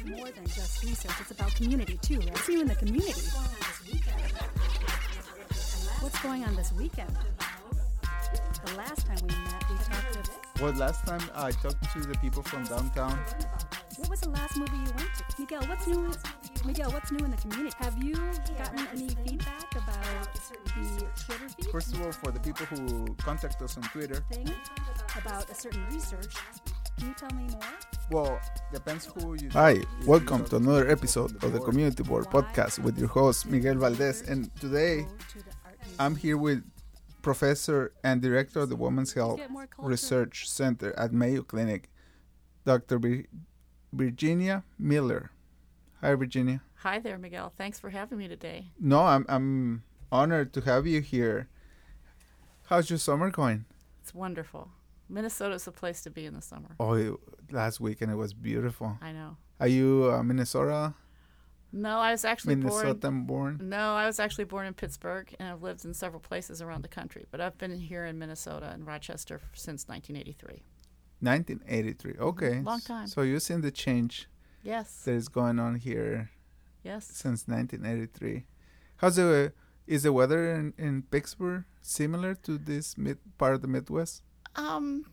about more than just research. It's about community too, right? See you in the community? What's going on this weekend? The last time we met, we talked with. Well, last time I talked to the people from downtown. What was the last movie you went to? Miguel, what's new? Miguel, what's new in the community? Have you gotten any feedback about the Twitter feed First of all, for the people who contact us on Twitter, thing about a certain research? Can you tell me more? well, depends who you. Hi, welcome to another episode of the Community Board podcast with your host Miguel Valdez. And today, Go to the art museum. I'm here with Professor and Director of the Women's Health Get more culture. Research Center at Mayo Clinic, Dr. Vir- Virginia Miller. Hi, Virginia. Hi there, Miguel. Thanks for having me today. No, I'm I'm honored to have you here. How's your summer going? It's wonderful. Minnesota's the place to be in the summer. Oh, it- last weekend it was beautiful. I know. Are you uh, Minnesota? No, I was actually born. Minnesotan born? No, I was actually born in Pittsburgh, and I've lived in several places around the country. But I've been here in Minnesota and Rochester since 1983. 1983. Okay. Long time. So you've seen the change Yes. that is going on here Yes. since 1983. How's the is the weather in, in Pittsburgh similar to this mid part of the Midwest? Um,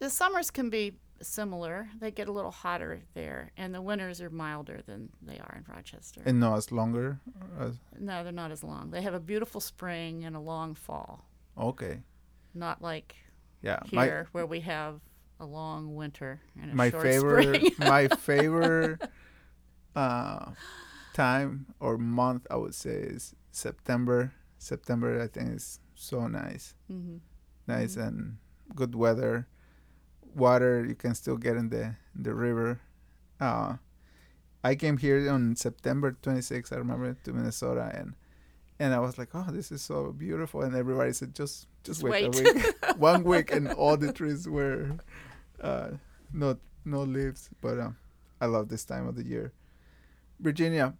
the summers can be similar. They get a little hotter there, and the winters are milder than they are in Rochester. And no, it's longer. As, no, they're not as long. They have a beautiful spring and a long fall. okay. Not like Yeah. here where we have a long winter and a my short favorite spring. my favorite uh, time or month I would say is September. September I think is so nice, hmm nice and good weather. Water you can still get in the in the river. Uh, I came here on September 26th. I remember to Minnesota and. And I was like, "Oh, this is so beautiful!" And everybody said, "Just, just, Just wait, wait. a week, one week, and all the trees were uh, not no leaves." But um, I love this time of the year. Virginia,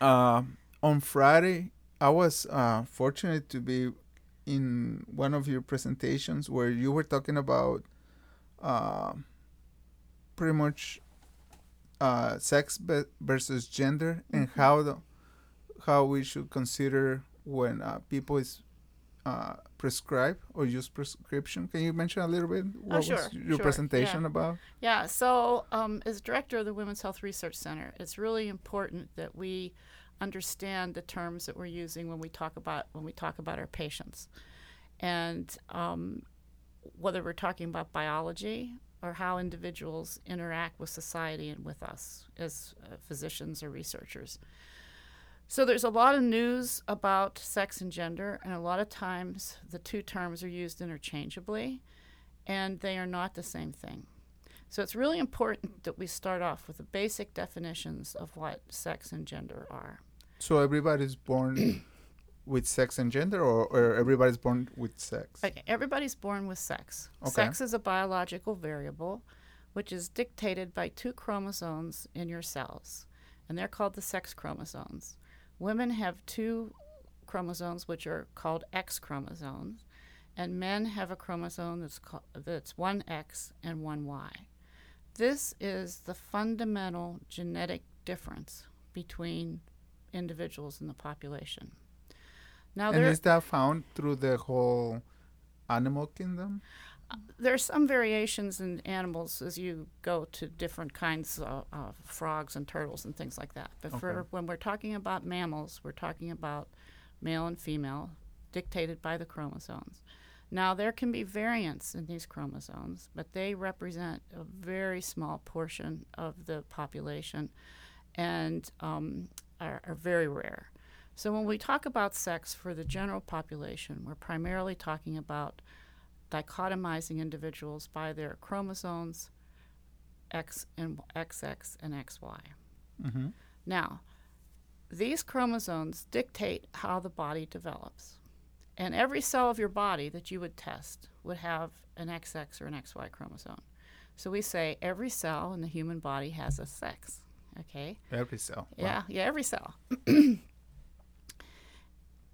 uh, on Friday, I was uh, fortunate to be in one of your presentations where you were talking about uh, pretty much uh, sex be- versus gender and Mhm. how the how we should consider when uh, people is uh, prescribe or use prescription. Can you mention a little bit what was Oh, sure, your sure, presentation yeah. about? Yeah, so um, as director of the Women's Health Research Center, it's really important that we understand the terms that we're using when we talk about when we talk about our patients, and um, whether we're talking about biology or how individuals interact with society and with us as uh, physicians or researchers. So there's a lot of news about sex and gender, and a lot of times the two terms are used interchangeably, and they are not the same thing. So it's really important that we start off with the basic definitions of what sex and gender are. So everybody's born with sex and gender, or, or everybody's born with sex? Okay, everybody's born with sex. Okay. Sex is a biological variable which is dictated by two chromosomes in your cells, and they're called the sex chromosomes. Women have two chromosomes which are called X chromosomes, and men have a chromosome that's called, that's one X and one Y. This is the fundamental genetic difference between individuals in the population. Now and there is that found through the whole animal kingdom? there's some variations in animals as you go to different kinds of, of frogs and turtles and things like that. But for when we're talking about mammals, we're talking about male and female, dictated by the chromosomes. Now there can be variants in these chromosomes, but they represent a very small portion of the population, and um, are, are very rare. So when we talk about sex for the general population, we're primarily talking about dichotomizing individuals by their chromosomes X and XX and XY. Mm-hmm. Now, these chromosomes dictate how the body develops. And every cell of your body that you would test would have an XX or an XY chromosome. So we say every cell in the human body has a sex. Okay? Every cell. Wow. Yeah, yeah, every cell. and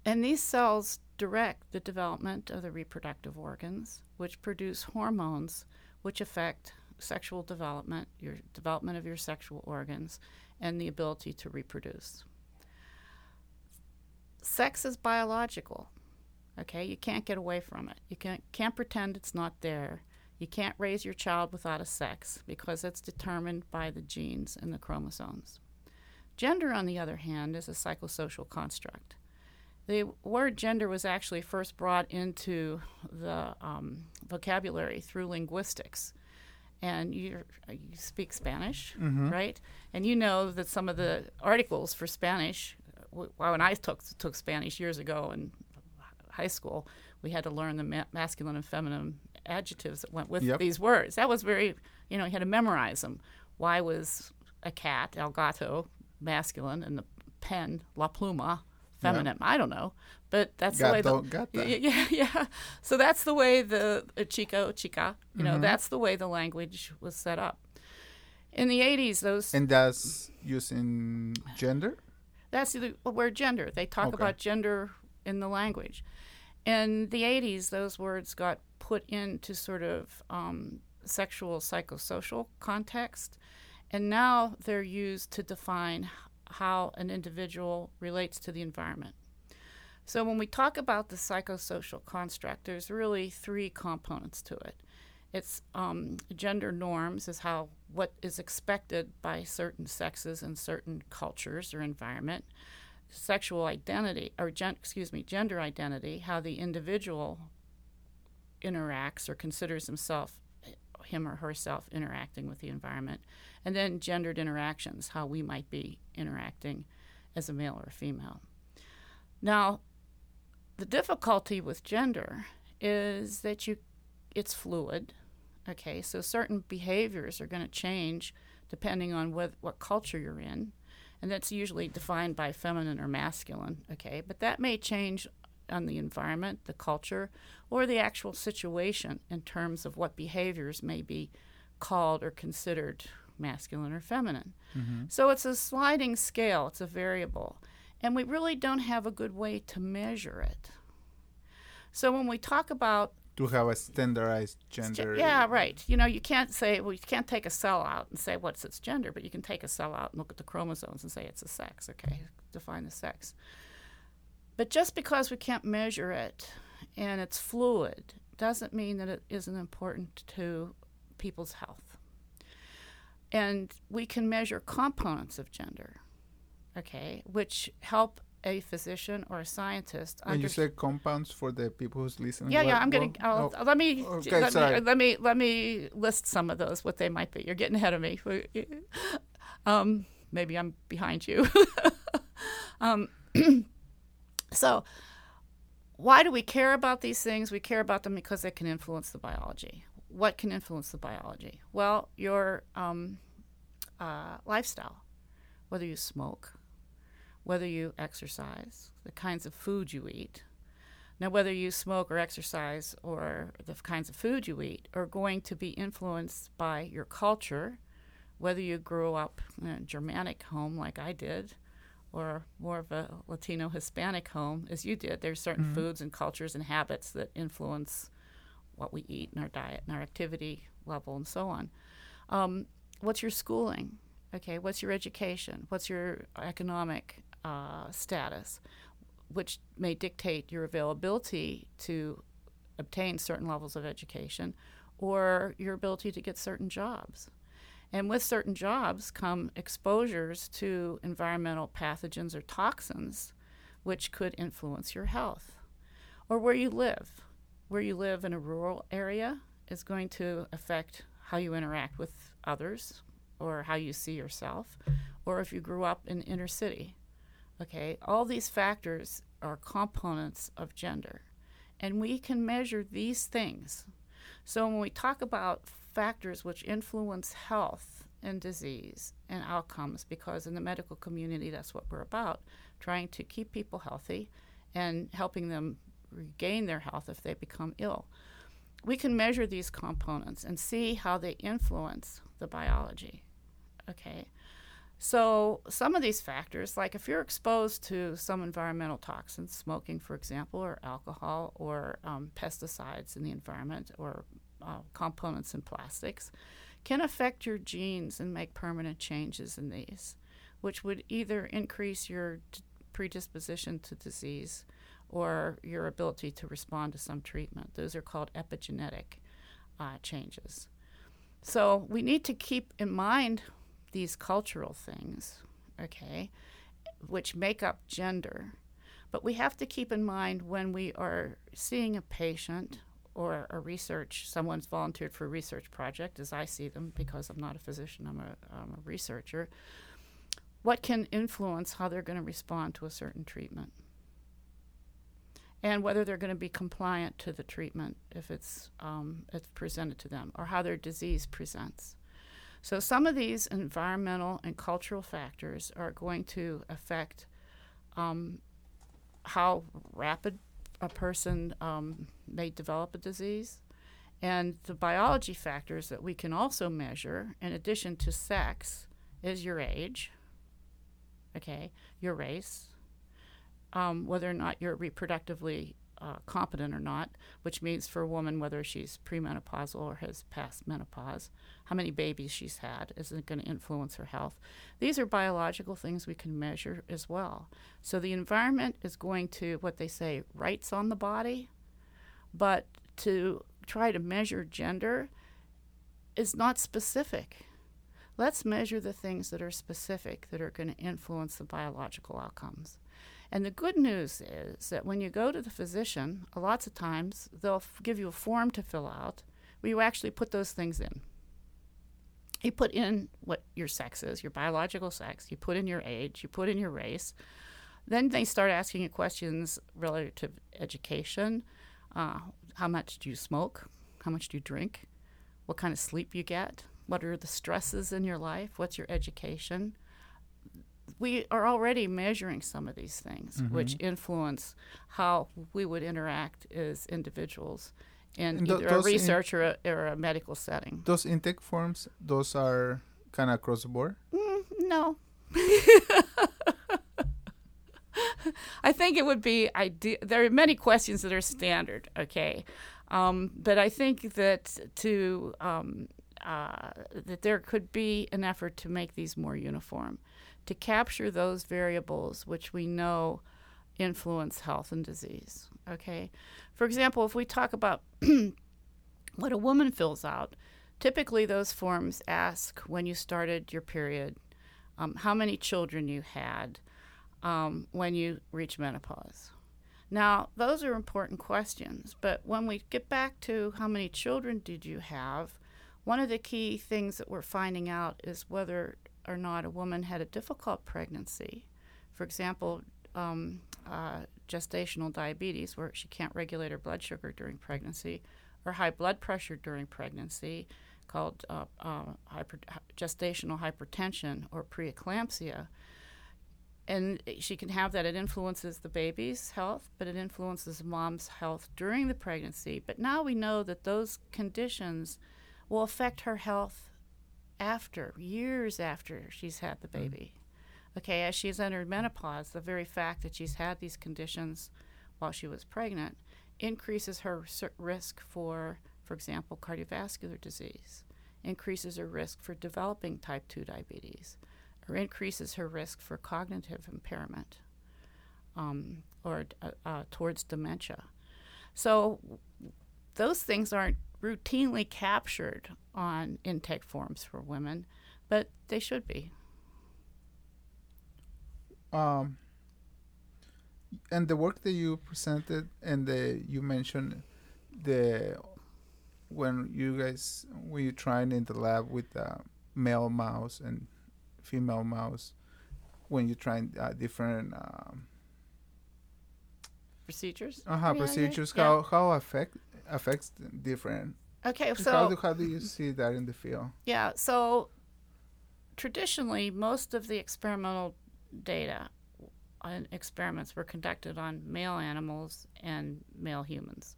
these cells direct the development of the reproductive organs, which produce hormones which affect sexual development, your development of your sexual organs, and the ability to reproduce. Sex is biological. Okay, you can't get away from it. You can't, can't pretend it's not there. You can't raise your child without a sex because it's determined by the genes and the chromosomes. Gender, on the other hand, is a psychosocial construct. The word gender was actually first brought into the um, vocabulary through linguistics. And you you speak Spanish, right? And you know that some of the articles for Spanish, w- when I took took Spanish years ago in high school, we had to learn the ma- masculine and feminine adjectives that went with Yep. these words. That was very, you know, you had to memorize them. Why was a cat, el gato, masculine, and the pen, la pluma, feminine? I don't know, but that's the way the gata. Y- yeah, yeah. So that's the way the uh, chico, chica, you know, that's the way the language was set up. In the 80s, those And that's using gender? that's the word gender. They talk Okay. about gender in the language. In the 80s, those words got put into sort of um, sexual psychosocial context, and now they're used to define how an individual relates to the environment. So when we talk about the psychosocial construct, there's really three components to it. It's um, gender norms, is how what is expected by certain sexes in certain cultures or environment. Sexual identity, or gen- excuse me, gender identity, how the individual interacts or considers himself, him or herself, interacting with the environment, and then gendered interactions, how we might be interacting as a male or a female. Now, the difficulty with gender is that you it's fluid. Okay, so certain behaviors are going to change depending on what, what culture you're in, and that's usually defined by feminine or masculine. Okay, but that may change on the environment, the culture, or the actual situation in terms of what behaviors may be called or considered masculine or feminine. Mm-hmm. So it's a sliding scale, it's a variable, and we really don't have a good way to measure it. So when we talk about To have a standardized gender. yeah, right. You know, you can't say, well, you can't take a cell out and say what's its gender, but you can take a cell out and look at the chromosomes and say it's a sex. Okay, define the sex. But just because we can't measure it and it's fluid doesn't mean that it isn't important to people's health. And we can measure components of gender, okay, which help a physician or a scientist When you say compounds for the people who's listening. Yeah, yeah. I'm gonna. I'll, oh, let me. okay, let sorry. me. Let me. Let me list some of those. What they might be. You're getting ahead of me. Um, maybe I'm behind you. um, so, why do we care about these things? We care about them because they can influence the biology. What can influence the biology? Well, your um, uh, lifestyle, whether you smoke, whether you exercise, the kinds of food you eat. Now, whether you smoke or exercise or the kinds of food you eat are going to be influenced by your culture, whether you grew up in a Germanic home like I did, or more of a Latino Hispanic home as you did. There's certain foods and cultures and habits that influence what we eat and our diet and our activity level and so on. Um, what's your schooling? Okay, what's your education? What's your economic uh, status? Which may dictate your availability to obtain certain levels of education or your ability to get certain jobs. And with certain jobs come exposures to environmental pathogens or toxins, which could influence your health. Or where you live. Where you live in a rural area is going to affect how you interact with others or how you see yourself, or if you grew up in inner city. Okay, all these factors are components of gender. And we can measure these things. So when we talk about factors which influence health and disease and outcomes, because in the medical community that's what we're about, trying to keep people healthy and helping them regain their health if they become ill. We can measure these components and see how they influence the biology. Okay. So, some of these factors, like if you're exposed to some environmental toxins, smoking, for example, or alcohol, or um, pesticides in the environment, or uh, components in plastics, can affect your genes and make permanent changes in these, which would either increase your predisposition to disease or your ability to respond to some treatment. Those are called epigenetic uh, changes. So we need to keep in mind these cultural things, okay, which make up gender. But we have to keep in mind when we are seeing a patient or a research, someone's volunteered for a research project, as I see them, because I'm not a physician, I'm a, I'm a researcher, what can influence how they're going to respond to a certain treatment and whether they're going to be compliant to the treatment if it's, um, it's presented to them or how their disease presents. So, some of these environmental and cultural factors are going to affect um, how rapid a person um, may develop a disease. And the biology factors that we can also measure, in addition to sex, is your age, okay, your race, um, whether or not you're reproductively uh, competent or not, which means for a woman whether she's premenopausal or has passed menopause, how many babies she's had is going to influence her health. These are biological things we can measure as well. So the environment is going to, what they say, writes on the body, but to try to measure gender is not specific. Let's measure the things that are specific that are going to influence the biological outcomes. And the good news is that when you go to the physician, lots of times they'll give you a form to fill out where you actually put those things in. You put in what your sex is, your biological sex, you put in your age, you put in your race. Then they start asking you questions relative to education. Uh, how much do you smoke? How much do you drink? What kind of sleep you get? What are the stresses in your life? What's your education? we are already measuring some of these things, mm-hmm. which influence how we would interact as individuals in and either a research in, or, a, or a medical setting. Those intake forms, those are kind of across the board? Mm, no. I think it would be ideal. There are many questions that are standard, okay, um, but I think that to um, uh, that there could be an effort to make these more uniform to capture those variables which we know influence health and disease. Okay? For example, if we talk about what a woman fills out, typically those forms ask when you started your period, um, how many children you had, um, when you reach menopause. Now, those are important questions, but when we get back to how many children did you have, one of the key things that we're finding out is whether or not a woman had a difficult pregnancy, for example, um, uh, gestational diabetes, where she can't regulate her blood sugar during pregnancy, or high blood pressure during pregnancy, called uh, uh, hyper, gestational hypertension or preeclampsia. And she can have that. It influences the baby's health, but it influences mom's health during the pregnancy. But now we know that those conditions will affect her health after, years after she's had the mm. baby. Okay, as she's entered menopause, the very fact that she's had these conditions while she was pregnant increases her risk for, for example, cardiovascular disease, increases her risk for developing type 2 diabetes, increases her risk for cognitive impairment um, or uh, uh, towards dementia. So those things aren't routinely captured on intake forms for women, but they should be. Um, and the work that you presented and the you mentioned the when you guys when you trying in the lab with the male mouse and female mouse when you're trying uh, different um, procedures uh-huh yeah, procedures yeah. how how affect affects different. Okay, so how do, how do you see that in the field? Yeah, so traditionally, most of the experimental data on experiments were conducted on male animals and male humans.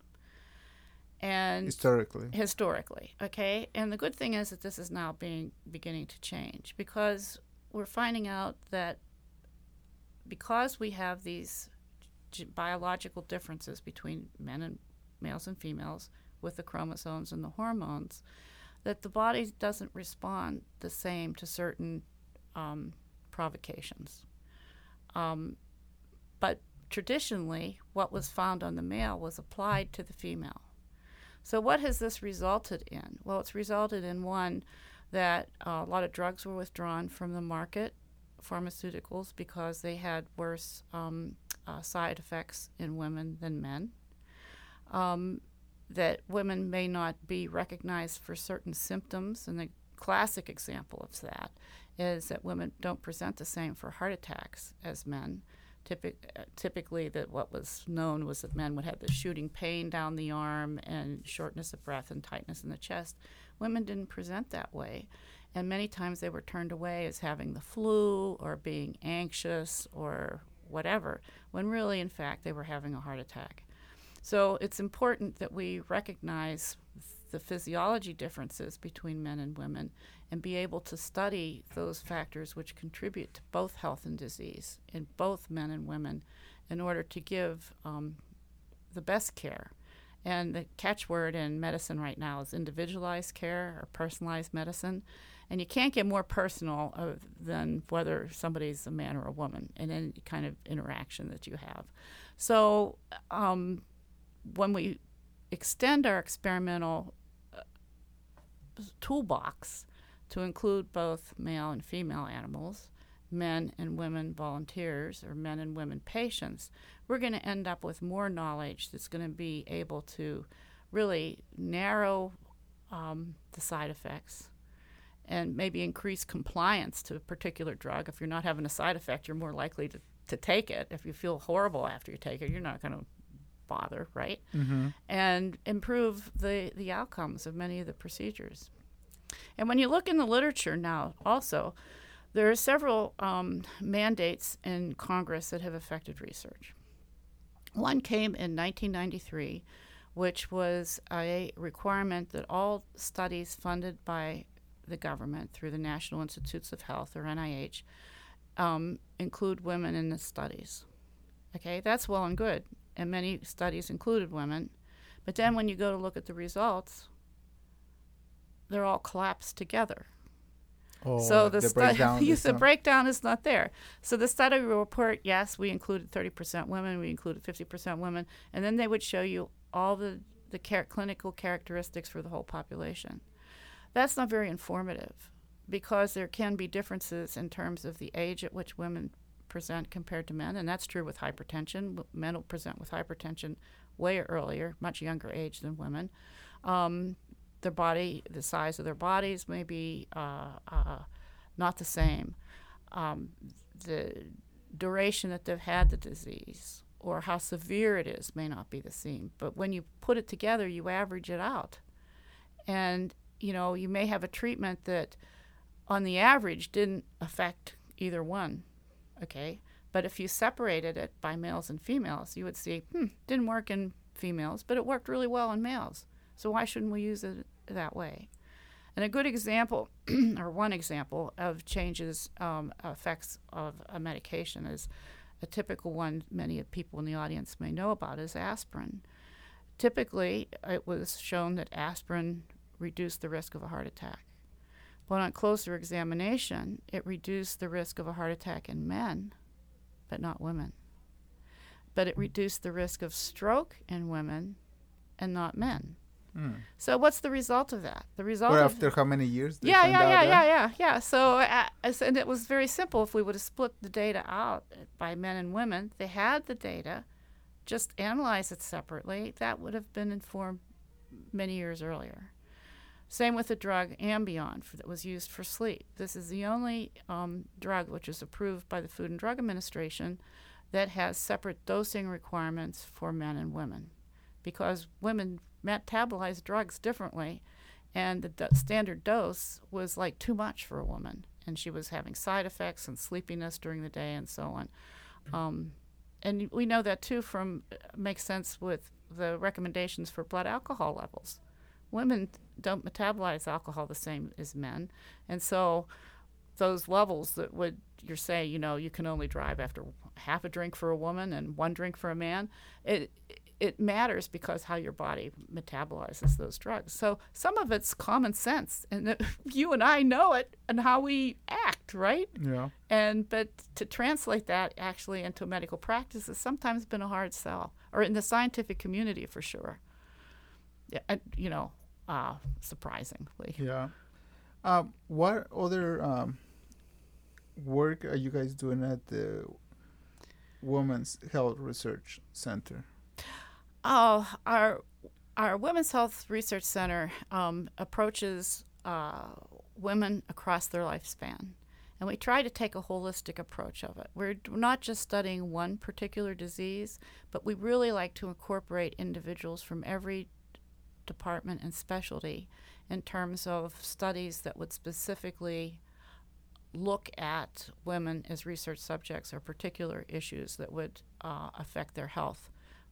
And historically, historically, okay. And the good thing is that this is now being beginning to change because we're finding out that because we have these biological differences between men and males and females with the chromosomes and the hormones, that the body doesn't respond the same to certain um, provocations. Um, but traditionally, what was found on the male was applied to the female. So, what has this resulted in? Well, it's resulted in one, that uh, a lot of drugs were withdrawn from the market, pharmaceuticals, because they had worse um, uh, side effects in women than men. Um, that women may not be recognized for certain symptoms, and the classic example of that is that women don't present the same for heart attacks as men. Typic, typically, that what was known was that men would have the shooting pain down the arm and shortness of breath and tightness in the chest. Women didn't present that way, and many times they were turned away as having the flu or being anxious or whatever, when really, in fact, they were having a heart attack. So it's important that we recognize the physiology differences between men and women and be able to study those factors which contribute to both health and disease in both men and women in order to give um, the best care. And the catchword in medicine right now is individualized care or personalized medicine. And you can't get more personal uh, than whether somebody's a man or a woman in any kind of interaction that you have. So, um, when we extend our experimental toolbox to include both male and female animals, men and women volunteers, or men and women patients, we're going to end up with more knowledge that's going to be able to really narrow um, the side effects and maybe increase compliance to a particular drug. If you're not having a side effect, you're more likely to, to take it. If you feel horrible after you take it, you're not going to bother, right? Mm-hmm. And improve the, the outcomes of many of the procedures. And when you look in the literature now, also, there are several um, mandates in Congress that have affected research. One came in 1993, which was a requirement that all studies funded by the government through the National Institutes of Health, or NIH, um, include women in the studies. Okay, that's well and good and many studies included women. But then when you go to look at the results, they're all collapsed together. Oh, so the, the stu- breakdown. is the not- breakdown is not there. So the study report, yes, we included 30% women, we included 50% women, and then they would show you all the, the char- clinical characteristics for the whole population. That's not very informative because there can be differences in terms of the age at which women present compared to men, and that's true with hypertension. Men will present with hypertension way earlier, much younger age than women. Um, their body, the size of their bodies may be uh, uh, not the same. Um, the duration that they've had the disease or how severe it is may not be the same. But when you put it together, you average it out. And, you know, you may have a treatment that on the average didn't affect either one okay? But if you separated it by males and females, you would see, hmm, didn't work in females, but it worked really well in males. So why shouldn't we use it that way? And a good example, or one example of changes, um, effects of a medication is a typical one many people in the audience may know about is aspirin. Typically, it was shown that aspirin reduced the risk of a heart attack. But on closer examination, it reduced the risk of a heart attack in men, but not women. But it reduced the risk of stroke in women and not men. Hmm. So what's the result of that? The result Or after how many years? yeah, yeah, yeah, yeah, yeah, yeah. So, uh, and it was very simple. If we would have split the data out by men and women, they had the data, just analyze it separately. That would have been informed many years earlier. Same with the drug Ambien for, that was used for sleep. This is the only um, drug which is approved by the Food and Drug Administration that has separate dosing requirements for men and women. Because women metabolize drugs differently and the do- standard dose was like too much for a woman and she was having side effects and sleepiness during the day and so on. Um, and we know that too from makes sense with the recommendations for blood alcohol levels women don't metabolize alcohol the same as men and so those levels that would you're saying, you know you can only drive after half a drink for a woman and one drink for a man it it matters because how your body metabolizes those drugs. So some of it's common sense, and you and I know it, and how we act, right? Yeah. And but to translate that actually into medical practice has sometimes been a hard sell, or in the scientific community for sure. Yeah, you know, uh, surprisingly. Yeah. Um, what other um, work are you guys doing at the Women's Health Research Center? Oh, our our Women's Health Research Center um, approaches uh, women across their lifespan, and we try to take a holistic approach of it. We're not just studying one particular disease, but we really like to incorporate individuals from every department and specialty in terms of studies that would specifically look at women as research subjects or particular issues that would uh, affect their health,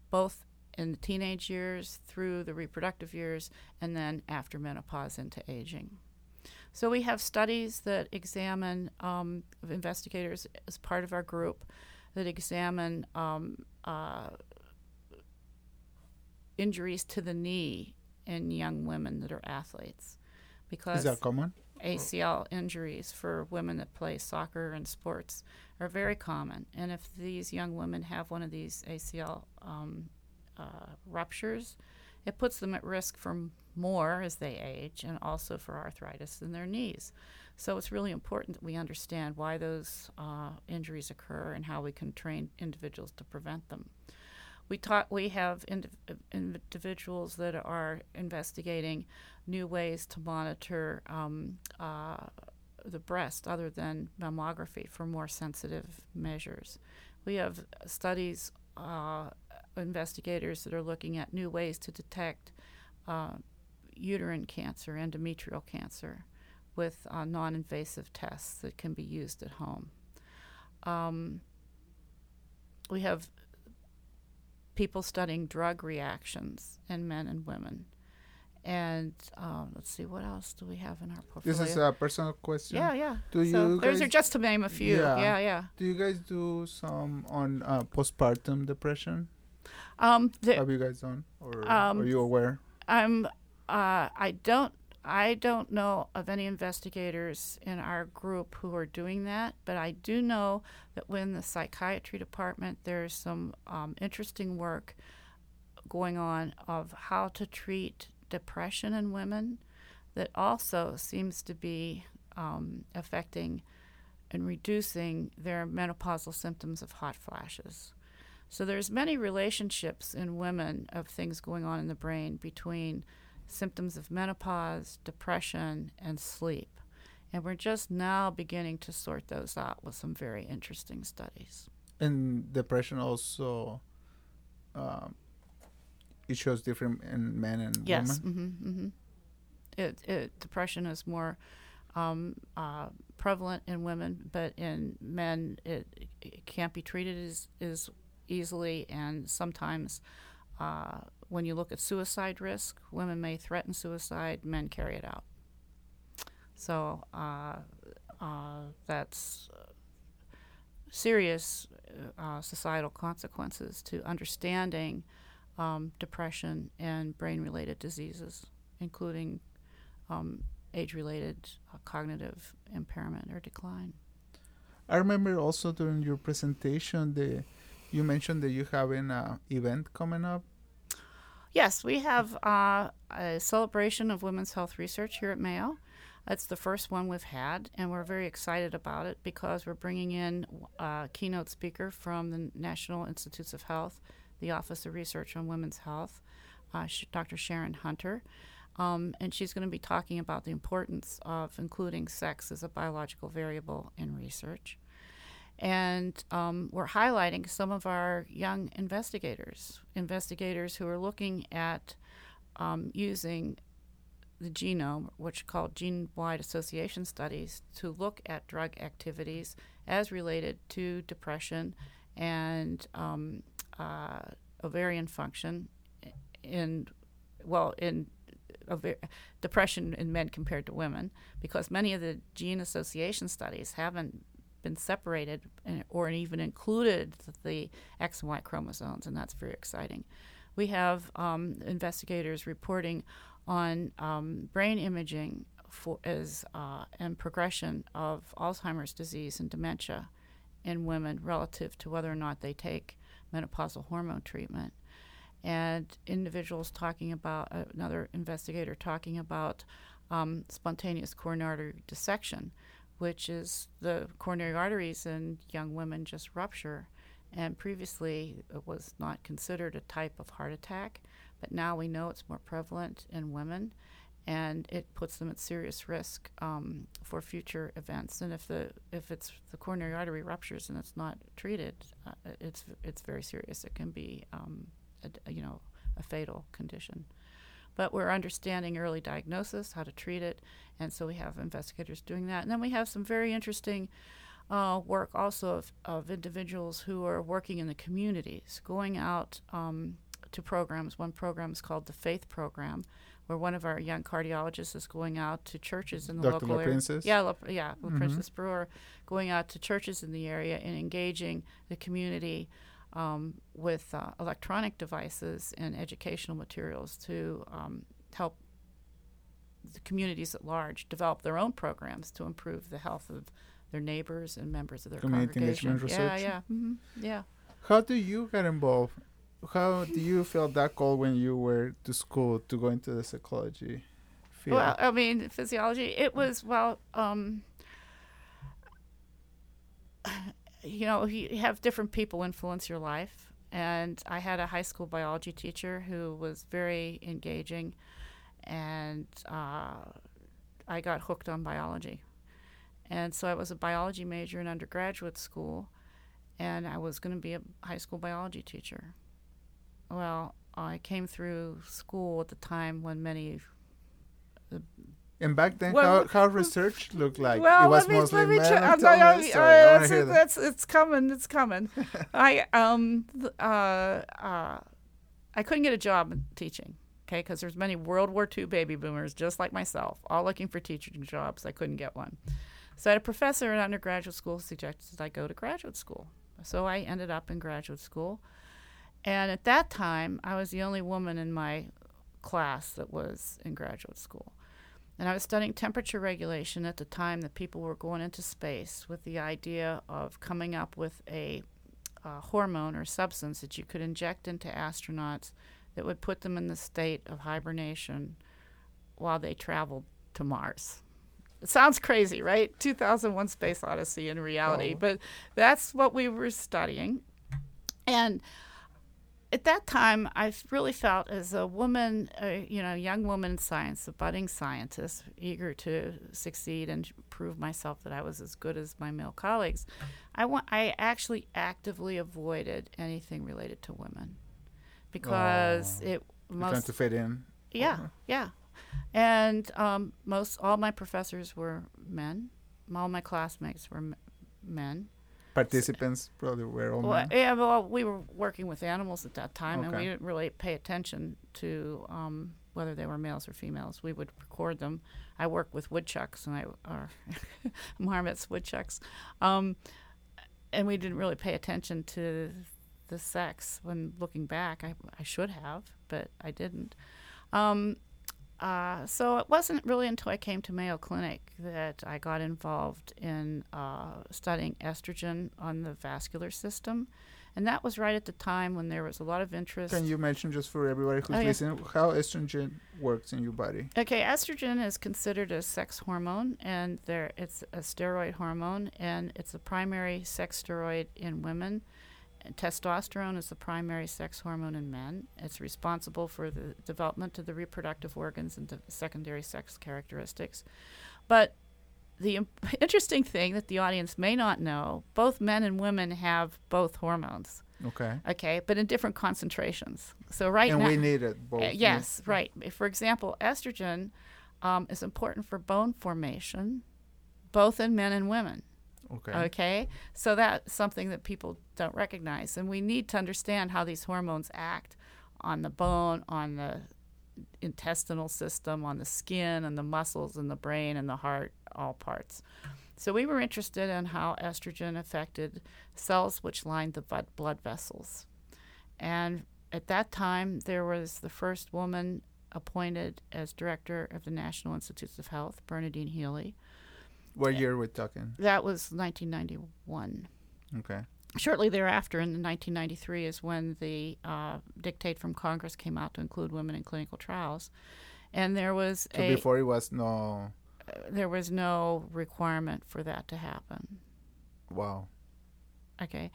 both in the teenage years through the reproductive years and then after menopause into aging. So we have studies that examine um, investigators as part of our group that examine um, uh, injuries to the knee in young women that are athletes because Is that common? ACL injuries for women that play soccer and sports are very common. And if these young women have one of these ACL um, uh, ruptures, it puts them at risk for more as they age and also for arthritis in their knees. So it's really important that we understand why those uh, injuries occur and how we can train individuals to prevent them. We taught we have indiv- individuals that are investigating new ways to monitor um, uh, the breast other than mammography for more sensitive measures. We have studies, uh, investigators that are looking at new ways to detect uh, uterine cancer, endometrial cancer, with uh, non invasive tests that can be used at home. Um, we have people studying drug reactions in men and women. And um, let's see, what else do we have in our portfolio? This is a personal question. yeah, yeah. Do so you those are guys- just to name a few. Yeah. Yeah, yeah. Do you guys do some on uh, postpartum depression? Um, the, Have you guys done, or Um, are you aware? I'm. Uh, I don't. I don't know of any investigators in our group who are doing that, but I do know that when the psychiatry department, there's some um, interesting work going on of how to treat depression in women that also seems to be um, affecting and reducing their menopausal symptoms of hot flashes. So there's many relationships in women of things going on in the brain between symptoms of menopause, depression, and sleep. And we're just now beginning to sort those out with some very interesting studies. And depression also, um, it shows different in men and Yes. women. hmm hmm It, it depression is more um, uh, prevalent in women, but in men it, it can't be treated as, as easily, and sometimes. Uh, when you look at suicide risk, women may threaten suicide, men carry it out. So uh, uh, that's serious uh, societal consequences to understanding um, depression and brain related diseases, including um, age related uh, cognitive impairment or decline. I remember also during your presentation, the you mentioned that you have an uh, event coming up. Yes, we have uh, a celebration of women's health research here at Mayo. It's the first one we've had, and we're very excited about it because we're bringing in a keynote speaker from the National Institutes of Health, the Office of Research on Women's Health, uh, Dr. Sharon Hunter. Um, and she's going to be talking about the importance of including sex as a biological variable in research. And um, we're highlighting some of our young investigators, investigators who are looking at um, using the genome, which are called gene wide association studies, to look at drug activities as related to depression and um, uh, ovarian function in, well, in ova- depression in men compared to women, because many of the gene association studies haven't been separated or even included the X and Y chromosomes, and that's very exciting. we have um, investigators reporting on um, brain imaging for as uh, and progression of Alzheimer's disease and dementia in women relative to whether or not they take menopausal hormone treatment. And individuals talking about another investigator talking about um, spontaneous coronary dissection, which is the coronary arteries in young women just rupture. And previously, it was not considered a type of heart attack, but now we know it's more prevalent in women and it puts them at serious risk um, for future events. And if the if it's the coronary artery ruptures and it's not treated, uh, it's it's very serious. It can be um, a, you know a fatal condition. But we're understanding early diagnosis, how to treat it, and so we have investigators doing that. And then we have some very interesting uh, work also of, of individuals who are working in the communities, going out um, to programs. One program is called the Faith Program, where one of our young cardiologists is going out to churches in the Dr. local area. LaPrincess? Yeah, La, yeah, La Mhm. Princess Brewer, going out to churches in the area and engaging the community um, with uh, electronic devices and educational materials to um, help the communities at large develop their own programs to improve the health of their neighbors and members of their Community congregation. engagement yeah, research? yeah, hmm yeah. How do you get involved? How do you feel that call when you were to school to go into the psychology field? Well, I mean, physiology. It was well. Um, you know, you have different people influence your life, and I had a high school biology teacher who was very engaging, and uh, I got hooked on biology, and so I was a biology major in undergraduate school, and I was going to be a high school biology teacher. Well, I came through school at the time when many and back then, Well, how, how research looked like? well, it was let me, mostly let me men. try. I'm Tell me not- uh. I wanna that's, hear that. it's coming. It's coming. I um uh uh I couldn't get a job teaching. Okay, because there's many World War II baby boomers just like myself, all looking for teaching jobs. I couldn't get one. So I had a professor in undergraduate school suggested I go to graduate school. So I ended up in graduate school. And at that time, I was the only woman in my class that was in graduate school. And I was studying temperature regulation at the time that people were going into space with the idea of coming up with a uh, hormone or substance that you could inject into astronauts that would put them in the state of hibernation while they traveled to Mars. It sounds crazy, right? 2001 Space Odyssey in reality, Oh. but that's what we were studying. And at that time, I really felt as a woman, a, you know, young woman in science, a budding scientist, eager to succeed and prove myself that I was as good as my male colleagues. I want, I actually actively avoided anything related to women because Oh. it You're trying to fit in. yeah, yeah. And um, most all my professors were men. All my classmates were m- men. Participants probably were all Well, men. yeah, well, we were working with animals at that time, and we didn't really pay attention to um, whether they were males or females. We would record them. I work with woodchucks, and I or marmots, woodchucks, um, and we didn't really pay attention to the sex. When looking back, I, I should have, but I didn't. Um, uh, so it wasn't really until I came to Mayo Clinic that I got involved in uh, studying estrogen on the vascular system, and that was right at the time when there was a lot of interest. Can you mention just for everybody who's Oh, listening how estrogen works in your body? Okay, estrogen is considered a sex hormone, and there it's a steroid hormone, and it's the primary sex steroid in women. Testosterone is the primary sex hormone in men. It's responsible for the development of the reproductive organs and the secondary sex characteristics. But the im- interesting thing that the audience may not know, both men and women have both hormones. Okay. Okay, but in different concentrations. So right and now, And we need it both. uh, yes, right. For example, estrogen um, is important for bone formation, both in men and women. Okay. Okay, so that's something that people don't recognize, and we need to understand how these hormones act on the bone, on the intestinal system, on the skin, and the muscles, and the brain, and the heart, all parts. So we were interested in how estrogen affected cells which lined the blood vessels, and at that time, there was the first woman appointed as director of the National Institutes of Health, Bernadine Healy. What year we're talking? That was 1991. Okay. Shortly thereafter, in 1993, is when the uh, dictate from Congress came out to include women in clinical trials, and there was So a before it was no. there was no requirement for that to happen. Wow. Okay.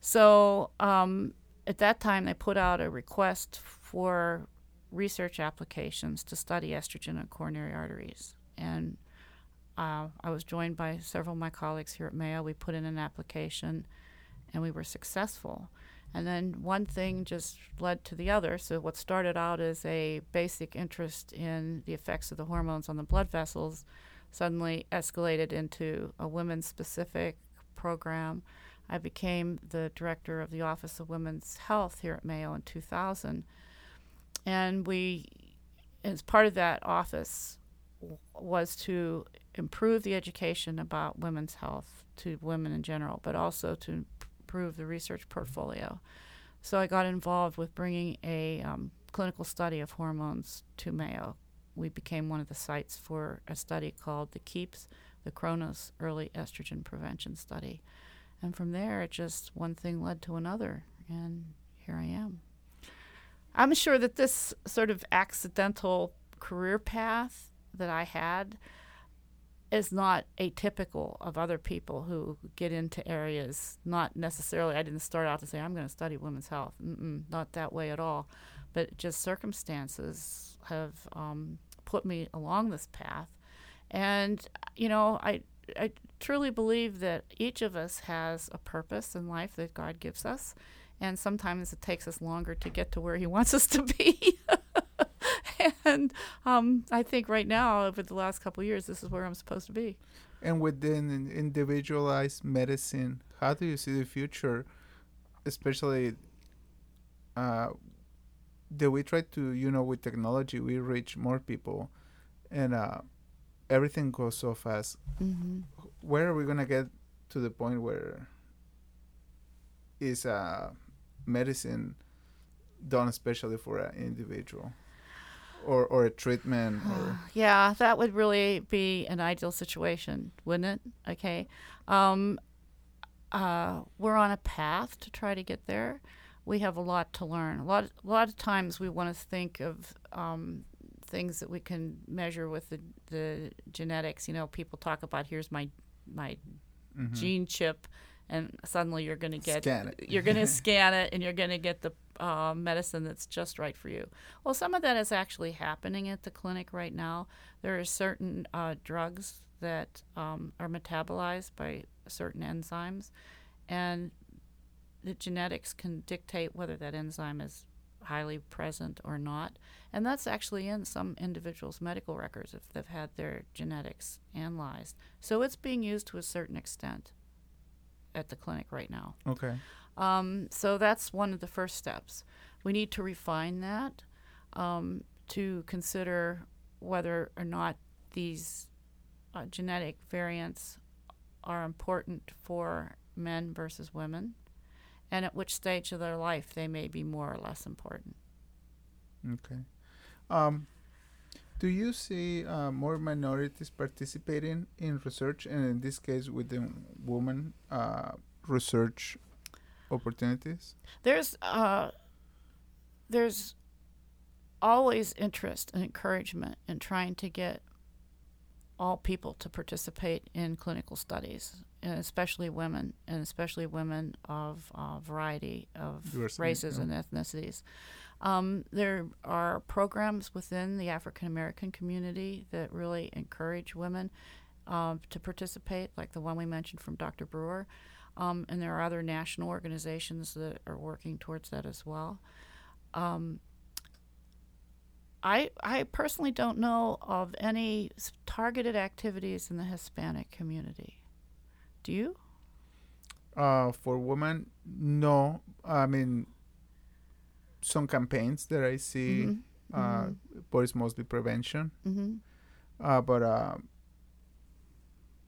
So um, at that time, they put out a request for research applications to study estrogen in coronary arteries. And uh, I was joined by several of my colleagues here at Mayo. We put in an application and we were successful. And then one thing just led to the other. So, what started out as a basic interest in the effects of the hormones on the blood vessels suddenly escalated into a women specific program. I became the director of the Office of Women's Health here at Mayo in 2000. And we, as part of that office, was to improve the education about women's health to women in general, but also to improve the research portfolio. So I got involved with bringing a um, clinical study of hormones to Mayo. We became one of the sites for a study called the KEEPS, the Kronos Early Estrogen Prevention Study. And from there, it just one thing led to another, and here I am. I'm sure that this sort of accidental career path that I had is not atypical of other people who get into areas not necessarily i didn't start out to say i'm going to study women's health. Mm-mm, not that way at all. But just circumstances have um, put me along this path. And you know i i truly believe that each of us has a purpose in life that god gives us. And sometimes it takes us longer to get to where he wants us to be and um, I think right now, over the last couple of years, this is where I'm supposed to be. And within in- individualized medicine, how do you see the future, especially? Uh, that we try to, you know, with technology, we reach more people, and uh, everything goes so fast. Mm-hmm. Where are we gonna get to the point where is uh, medicine done especially for an individual, or or a treatment, or Yeah, that would really be an ideal situation, wouldn't it? Okay. Um, uh, we're on a path to try to get there. We have a lot to learn. A lot, a lot of times we want to think of um, things that we can measure with the, the genetics. You know, people talk about here's my my Mhm. gene chip, and suddenly you're going to get you're going to scan it, and you're going to get the uh, medicine that's just right for you. Well, some of that is actually happening at the clinic right now. There are certain uh, drugs that um, are metabolized by certain enzymes, and the genetics can dictate whether that enzyme is highly present or not. And that's actually in some individuals' medical records if they've had their genetics analyzed. So it's being used to a certain extent at the clinic right now. okay. Um, so that's one of the first steps. We need to refine that um, to consider whether or not these uh, genetic variants are important for men versus women, and at which stage of their life they may be more or less important. Okay. Um, do you see uh, more minorities participating in research, and in this case, within women uh, research opportunities? There's uh, there's always interest and encouragement in trying to get all people to participate in clinical studies, and especially women, and especially women of a variety of Diversity, races yeah. and ethnicities. Um, there are programs within the African American community that really encourage women um, to participate, like the one we mentioned from Dr. Brewer. Um, and there are other national organizations that are working towards that as well. Um, I, I personally don't know of any targeted activities in the Hispanic community. Do you? Uh, for women, no. I mean, some campaigns that I see, Mhm. uh, but it's mostly prevention. Mm-hmm. Uh, but uh,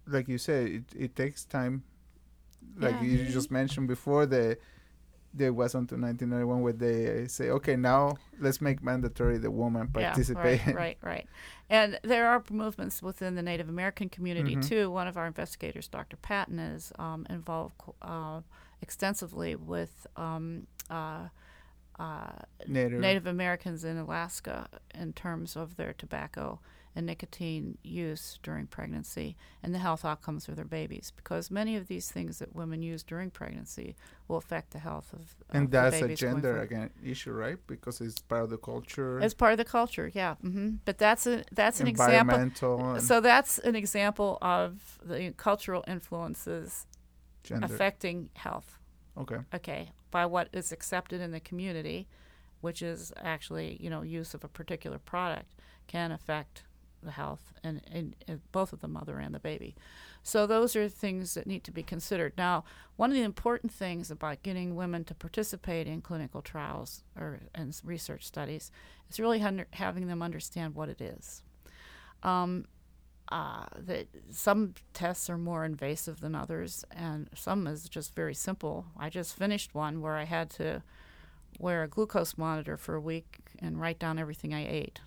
like you said, it, it takes time. Like Yeah. you just mentioned before, the there was until 1991 where they say, okay, now let's make mandatory the woman participate. Yeah, right, right, right. And there are movements within the Native American community Mhm. too. One of our investigators, Dr. Patton, is um, involved uh, extensively with um, uh, uh, Native. Native Americans in Alaska in terms of their tobacco and nicotine use during pregnancy and the health outcomes of their babies. Because many of these things that women use during pregnancy will affect the health of, of and that's a gender again issue, right? Because it's part of the culture, It's part of the culture, yeah. hmm But that's a that's an example. So that's an example of the cultural influences gender. affecting health. Okay. Okay, by what is accepted in the community, which is actually you know use of a particular product can affect the health and, and, and both of the mother and the baby. So those are things that need to be considered. Now, one of the important things about getting women to participate in clinical trials or and research studies is really having them understand what it is. Um, uh, that some tests are more invasive than others, and some is just very simple. I just finished one where I had to wear a glucose monitor for a week and write down everything I ate.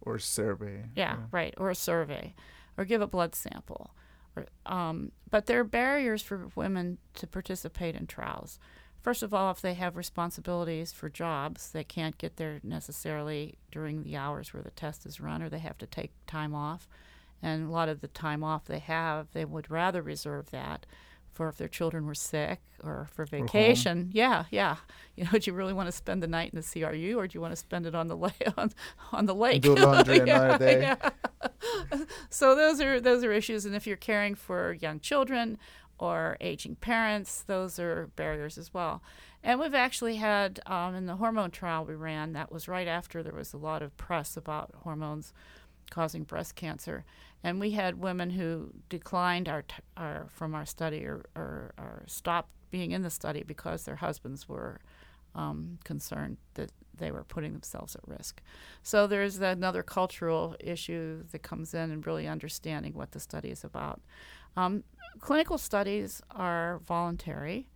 Or survey. Yeah, right. Or a survey, or give a blood sample. Or, um, but there are barriers for women to participate in trials. First of all, if they have responsibilities for jobs, they can't get there necessarily during the hours where the test is run, or they have to take time off. And a lot of the time off they have, they would rather reserve that for if their children were sick or for vacation. Yeah, yeah. You know, do you really want to spend the night in the CRU, or do you want to spend it on the lake on, on the lake? Do laundry Yeah, day. yeah. so those are those are issues, and if you're caring for young children or aging parents, those are barriers as well. And we've actually had um, in the hormone trial we ran that was right after there was a lot of press about hormones causing breast cancer, and we had women who declined our, t- our from our study or, or, or stopped being in the study because their husbands were um, concerned that they were putting themselves at risk. So there's another cultural issue that comes in and really understanding what the study is about. Um, clinical studies are voluntary.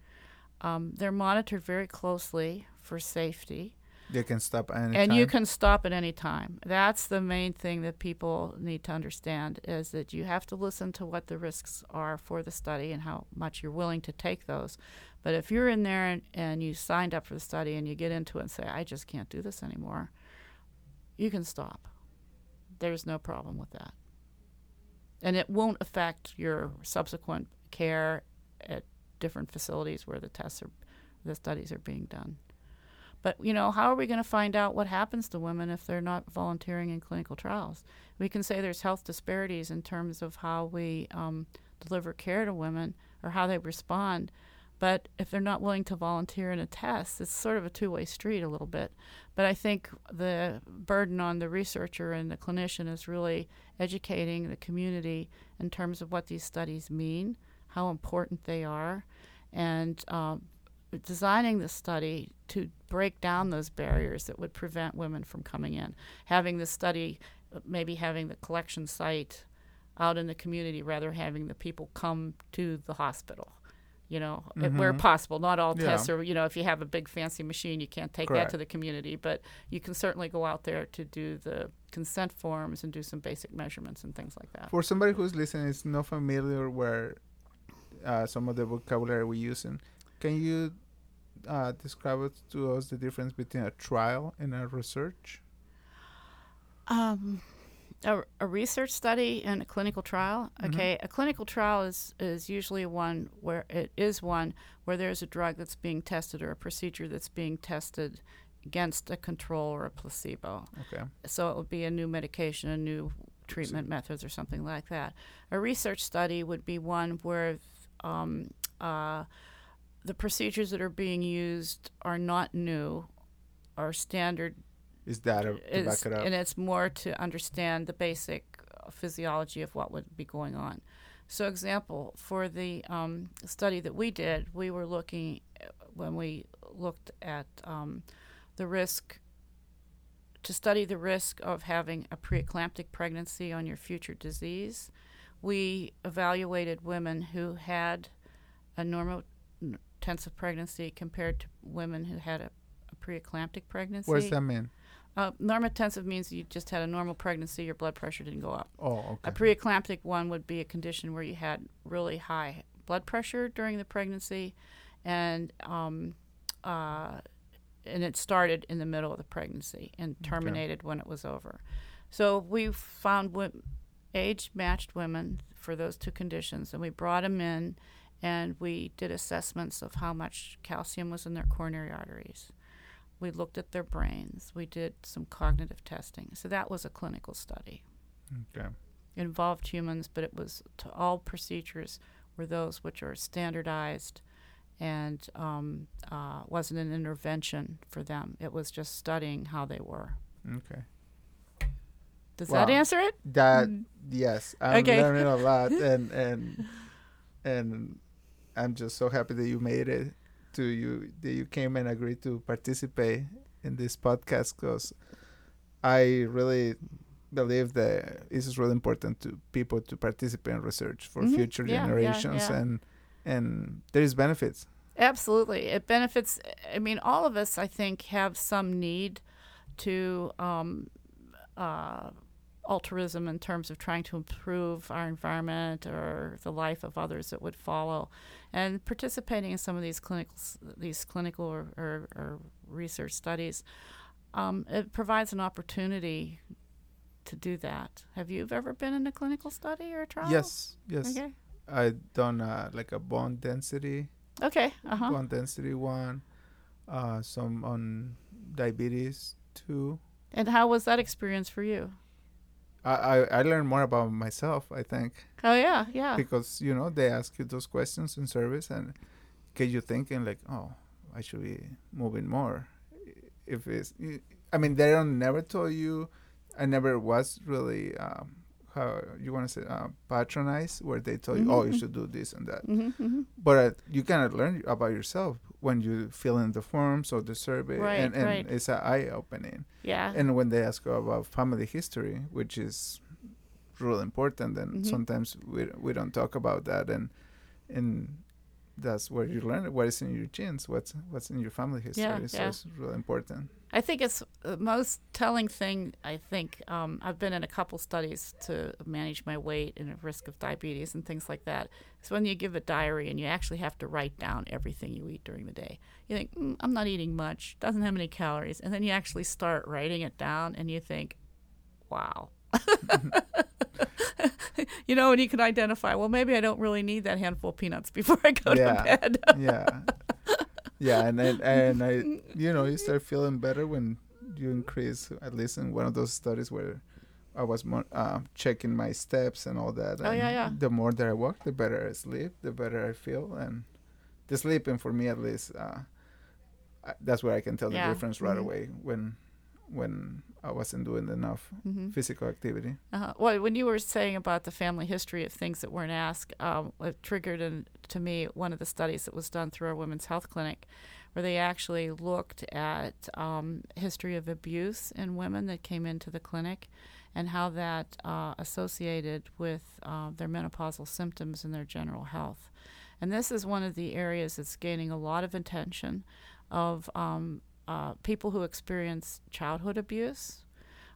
Um, they're monitored very closely for safety, They can stop any and you can stop at any time. That's the main thing that people need to understand is that you have to listen to what the risks are for the study and how much you're willing to take those. But if you're in there and, and you signed up for the study and you get into it and say, I just can't do this anymore, you can stop. There's no problem with that. And it won't affect your subsequent care at different facilities where the tests are, the studies are being done. But you know, how are we going to find out what happens to women if they're not volunteering in clinical trials? We can say there's health disparities in terms of how we um, deliver care to women or how they respond. But if they're not willing to volunteer in a test, it's sort of a two way street a little bit. But I think the burden on the researcher and the clinician is really educating the community in terms of what these studies mean, how important they are, and um, designing the study to break down those barriers that would prevent women from coming in. Having the study, maybe having the collection site out in the community rather than having the people come to the hospital. You know, it- where possible. Not all Yeah. tests are, you know, if you have a big fancy machine, you can't take that to the community, but you can certainly go out there to do the consent forms and do some basic measurements and things like that. For somebody who's listening is not familiar where uh, some of the vocabulary we're using, can you uh, describe to us the difference between a trial and a research? Um, a, a research study and a clinical trial. Mhm. Okay, a clinical trial is is usually one where it is one where there's a drug that's being tested or a procedure that's being tested against a control or a placebo. Okay. So it would be a new medication, a new treatment methods, or something like that. A research study would be one where um, uh, the procedures that are being used are not new, are standard Is data to is, back it up? and it's more to understand the basic physiology of what would be going on. So, example for the um, study that we did, we were looking when we looked at um, the risk to study the risk of having a preeclamptic pregnancy on your future disease. We evaluated women who had a normo, normotensive pregnancy compared to women who had a, a preeclamptic pregnancy. What does that mean? Uh, normotensive means you just had a normal pregnancy, your blood pressure didn't go up. Oh, okay. A okay. preeclamptic one would be a condition where you had really high blood pressure during the pregnancy, and um, uh, and it started in the middle of the pregnancy and terminated when it was over. So we found wo- age-matched women for those two conditions, and we brought them in, and we did assessments of how much calcium was in their coronary arteries. We looked at their brains. We did some cognitive testing. So that was a clinical study okay. involved humans, but it was to all procedures were those which are standardized and um, uh, wasn't an intervention for them. It was just studying how they were. Okay. Does Wow. that answer it? That yes, I'm Okay. learning a lot, and and and I'm just so happy that you made it to you that you came and agreed to participate in this podcast because I really believe that this is really important to people to participate in research for Mhm. future Yeah, yeah, generations yeah. and and there is benefits. Absolutely. It benefits, I mean, all of us, I think, have some need to um, uh, altruism in terms of trying to improve our environment or the life of others that would follow. And participating in some of these clinical, these clinical or, or, or research studies, um, it provides an opportunity to do that. Have you ever been in a clinical study or a trial? Yes, yes. Okay. I done uh, like a bone density Okay. Uh huh. bone density one, uh, some on diabetes too. And how was that experience for you? I, I, I learned more about myself, I think, Oh yeah, yeah. because you know they ask you those questions in service and get you thinking like, oh, I should be moving more. If it's, I mean, they don't never tell you. I never was really um, how you want to say uh, patronized, where they tell you, oh, you Mhm. should do this and that. hmm hmm But uh, you kind of learn about yourself when you fill in the forms or the survey, Right, and, and right. it's an eye opening. Yeah. And when they ask about family history, which is really important, and Mhm. sometimes we we don't talk about that, and and that's where you learn what is in your genes, what's what's in your family history. Yeah, so yeah. it's really important. I think it's the most telling thing. I think um, I've been in a couple studies to manage my weight and risk of diabetes and things like that. It's when you give a diary and you actually have to write down everything you eat during the day. You think, mm, I'm not eating much, doesn't have any calories. And then you actually start writing it down and you think, wow. you know, and you can identify, well, maybe I don't really need that handful of peanuts before I go Yeah. to bed. yeah, yeah, and and, and I, you know, you start feeling better when you increase at least in one of those studies where I was more, uh, checking my steps and all that. Oh, yeah, yeah. The more that I walk, the better I sleep, the better I feel, and the sleeping for me at least, uh, I, that's where I can tell Yeah. the difference right Mhm. away when when I wasn't doing enough Mhm. physical activity. Uh-huh. Well, when you were saying about the family history of things that weren't asked, um, it triggered in, to me one of the studies that was done through our women's health clinic, where they actually looked at um, history of abuse in women that came into the clinic, and how that uh, associated with uh, their menopausal symptoms and their general health. And this is one of the areas that's gaining a lot of attention of um, uh, people who experience childhood abuse.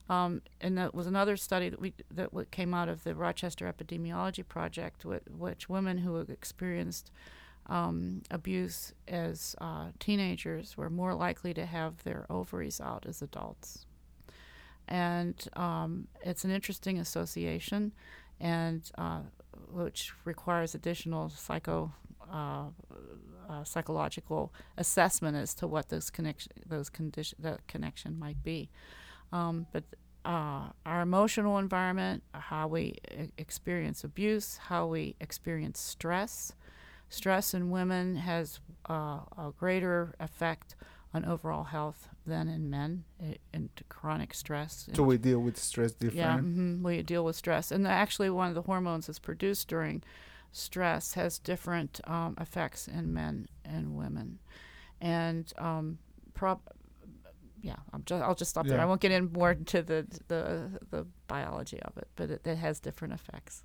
Um, and that was another study that we that came out of the Rochester Epidemiology Project, which, which women who experienced um, abuse as uh, teenagers were more likely to have their ovaries out as adults. And um, it's an interesting association, and uh, which requires additional psycho uh, uh, psychological assessment as to what those connection those condition that connection might be. Um, but uh, our emotional environment, how we e- experience abuse, how we experience stress. Stress in women has uh, a greater effect on overall health than in men, into chronic stress. So we deal with stress Yeah, different. hmm we deal with stress, and actually, one of the hormones that's produced during stress has different um, effects in men and women, and um, prob- yeah, I'm just, I'll just stop there. I won't get in more into the the the biology of it, but it, it has different effects.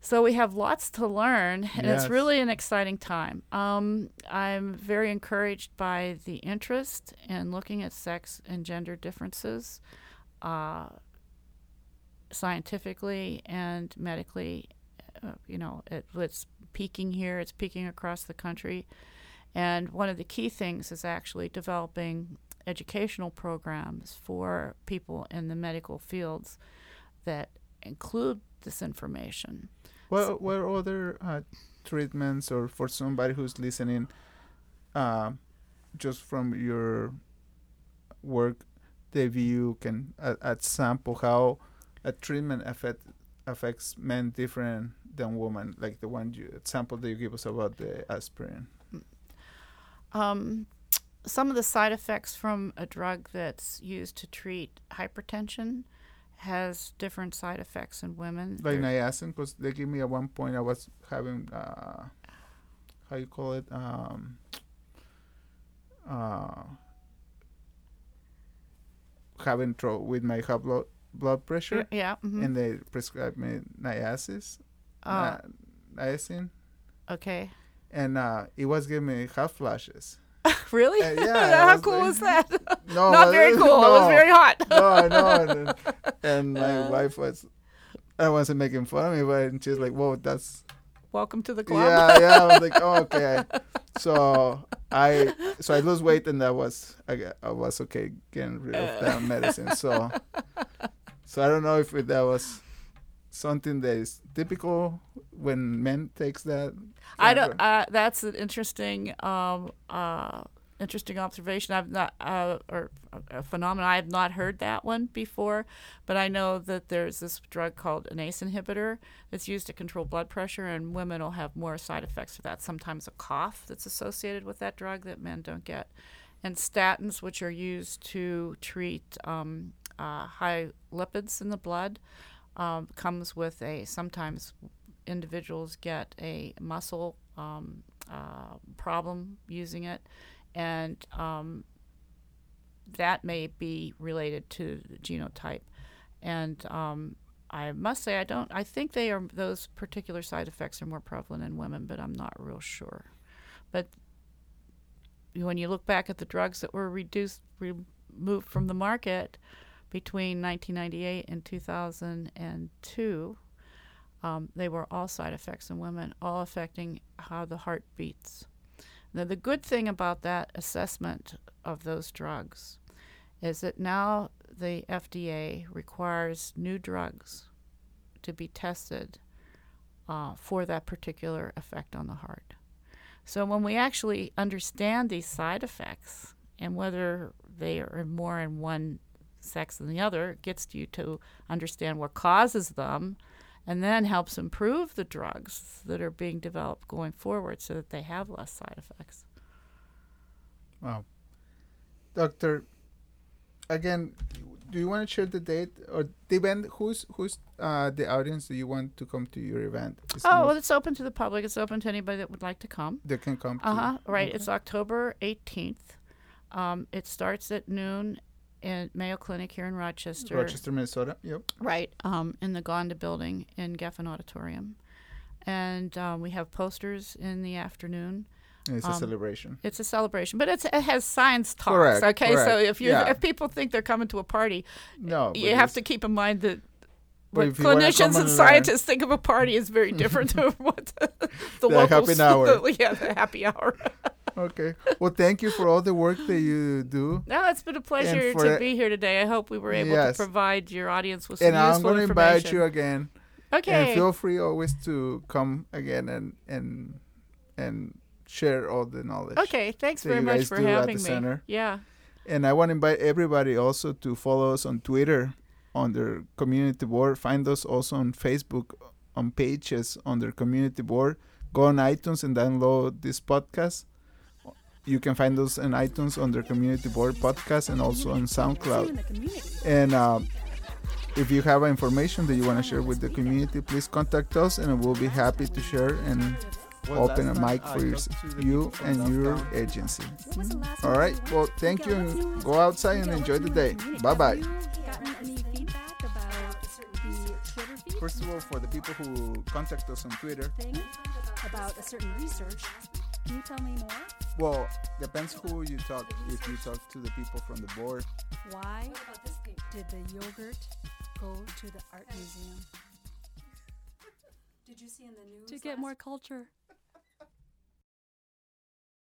So we have lots to learn, and Yes. it's really an exciting time. Um, I'm very encouraged by the interest in looking at sex and gender differences uh, scientifically and medically. Uh, you know, it, it's peaking here, it's peaking across the country. And one of the key things is actually developing educational programs for people in the medical fields that include this information. What what other uh, treatments or for somebody who's listening, uh, just from your work, the view can uh, at sample how a treatment affect affects men different than women, like the one you sample that you give us about the aspirin. Um, some of the side effects from a drug that's used to treat hypertension has different side effects in women. Like There- niacin, because they give me at one point I was having uh, how you call it um, uh, having trouble with my high blood blood pressure, yeah. mhm. and they prescribed me niacis, Uh, ni- niacin, okay. and uh, it was giving me hot flashes. really? Uh, yeah, How cool was that? No, Not very cool. No, It was very hot. no, no, and, and my Uh. wife was. I wasn't making fun of me, but she was like, "Whoa, that's Welcome to the club. Yeah, yeah. I was like, oh, okay. So I so I lose weight, and that was I, I was okay getting rid of that medicine. So so I don't know if that was something that is typical when men takes that. I don't. Uh, that's an interesting, um, uh, interesting observation. I've not, uh, or a phenomenon. I have not heard that one before, but I know that there's this drug called an ACE inhibitor that's used to control blood pressure, and women will have more side effects of that. Sometimes a cough that's associated with that drug that men don't get, and statins, which are used to treat um, uh, high lipids in the blood, um, comes with a sometimes individuals get a muscle um, uh, problem using it, and um, that may be related to the genotype. And um, I must say, I don't. I think they are those particular side effects are more prevalent in women, but I'm not real sure. But when you look back at the drugs that were reduced, removed from the market between 1998 and 2002, um, they were all side effects in women, all affecting how the heart beats. Now, the good thing about that assessment of those drugs is that now the FDA requires new drugs to be tested uh, for that particular effect on the heart. So, when we actually understand these side effects and whether they are more in one sex than the other, gets you to understand what causes them and then helps improve the drugs that are being developed going forward so that they have less side effects. Wow. Doctor, again, do you want to share the date or the event? Who's who's uh, the audience that you want to come to your event? It's Oh, well, it's open to the public. It's open to anybody that would like to come. they can come. Uh huh. Right. Okay. It's October 18th. Um, it starts at noon in Mayo Clinic here in Rochester. Rochester, Minnesota. Yep. Right. Um, in the Gonda building in Geffen Auditorium. And um, we have posters in the afternoon. And it's a Um, celebration. It's a celebration, but it's, it has science talks. Correct, Okay, so if you yeah. if people think they're coming to a party, No, you have to keep in mind that what if you wanna come clinicians and scientists think of a party is very different to what the, the The locals happy hour. yeah, the happy hour. Okay. Well, thank you for all the work that you do. No, it's been a pleasure to it- be here today. I hope we were able Yes. to provide your audience with some And I'm useful going to information. invite you again. okay. And feel free always to come again and and and share all the knowledge. okay. Thanks very much for having me. center. Yeah. And I want to invite everybody also to follow us on Twitter under community board. Find us also on Facebook on pages under community board. Go on iTunes and download this podcast. You can find us on iTunes under community board podcast and also on SoundCloud. In the community. And uh, if you have information that you want to share with the community, please contact us and we'll be happy to share and open a mic for your, you and your agency. What was the last All movie right. you went Well, thank you and go outside and enjoy the day. Bye bye. Have you gotten any feedback about the Twitter feed? first of all, for the people who contact us on Twitter, about a certain research. Can you tell me more? well, depends who you talk. If you talk to the people from the board, Why did the yogurt go to the art museum? Did you see in the news? To get last- more culture.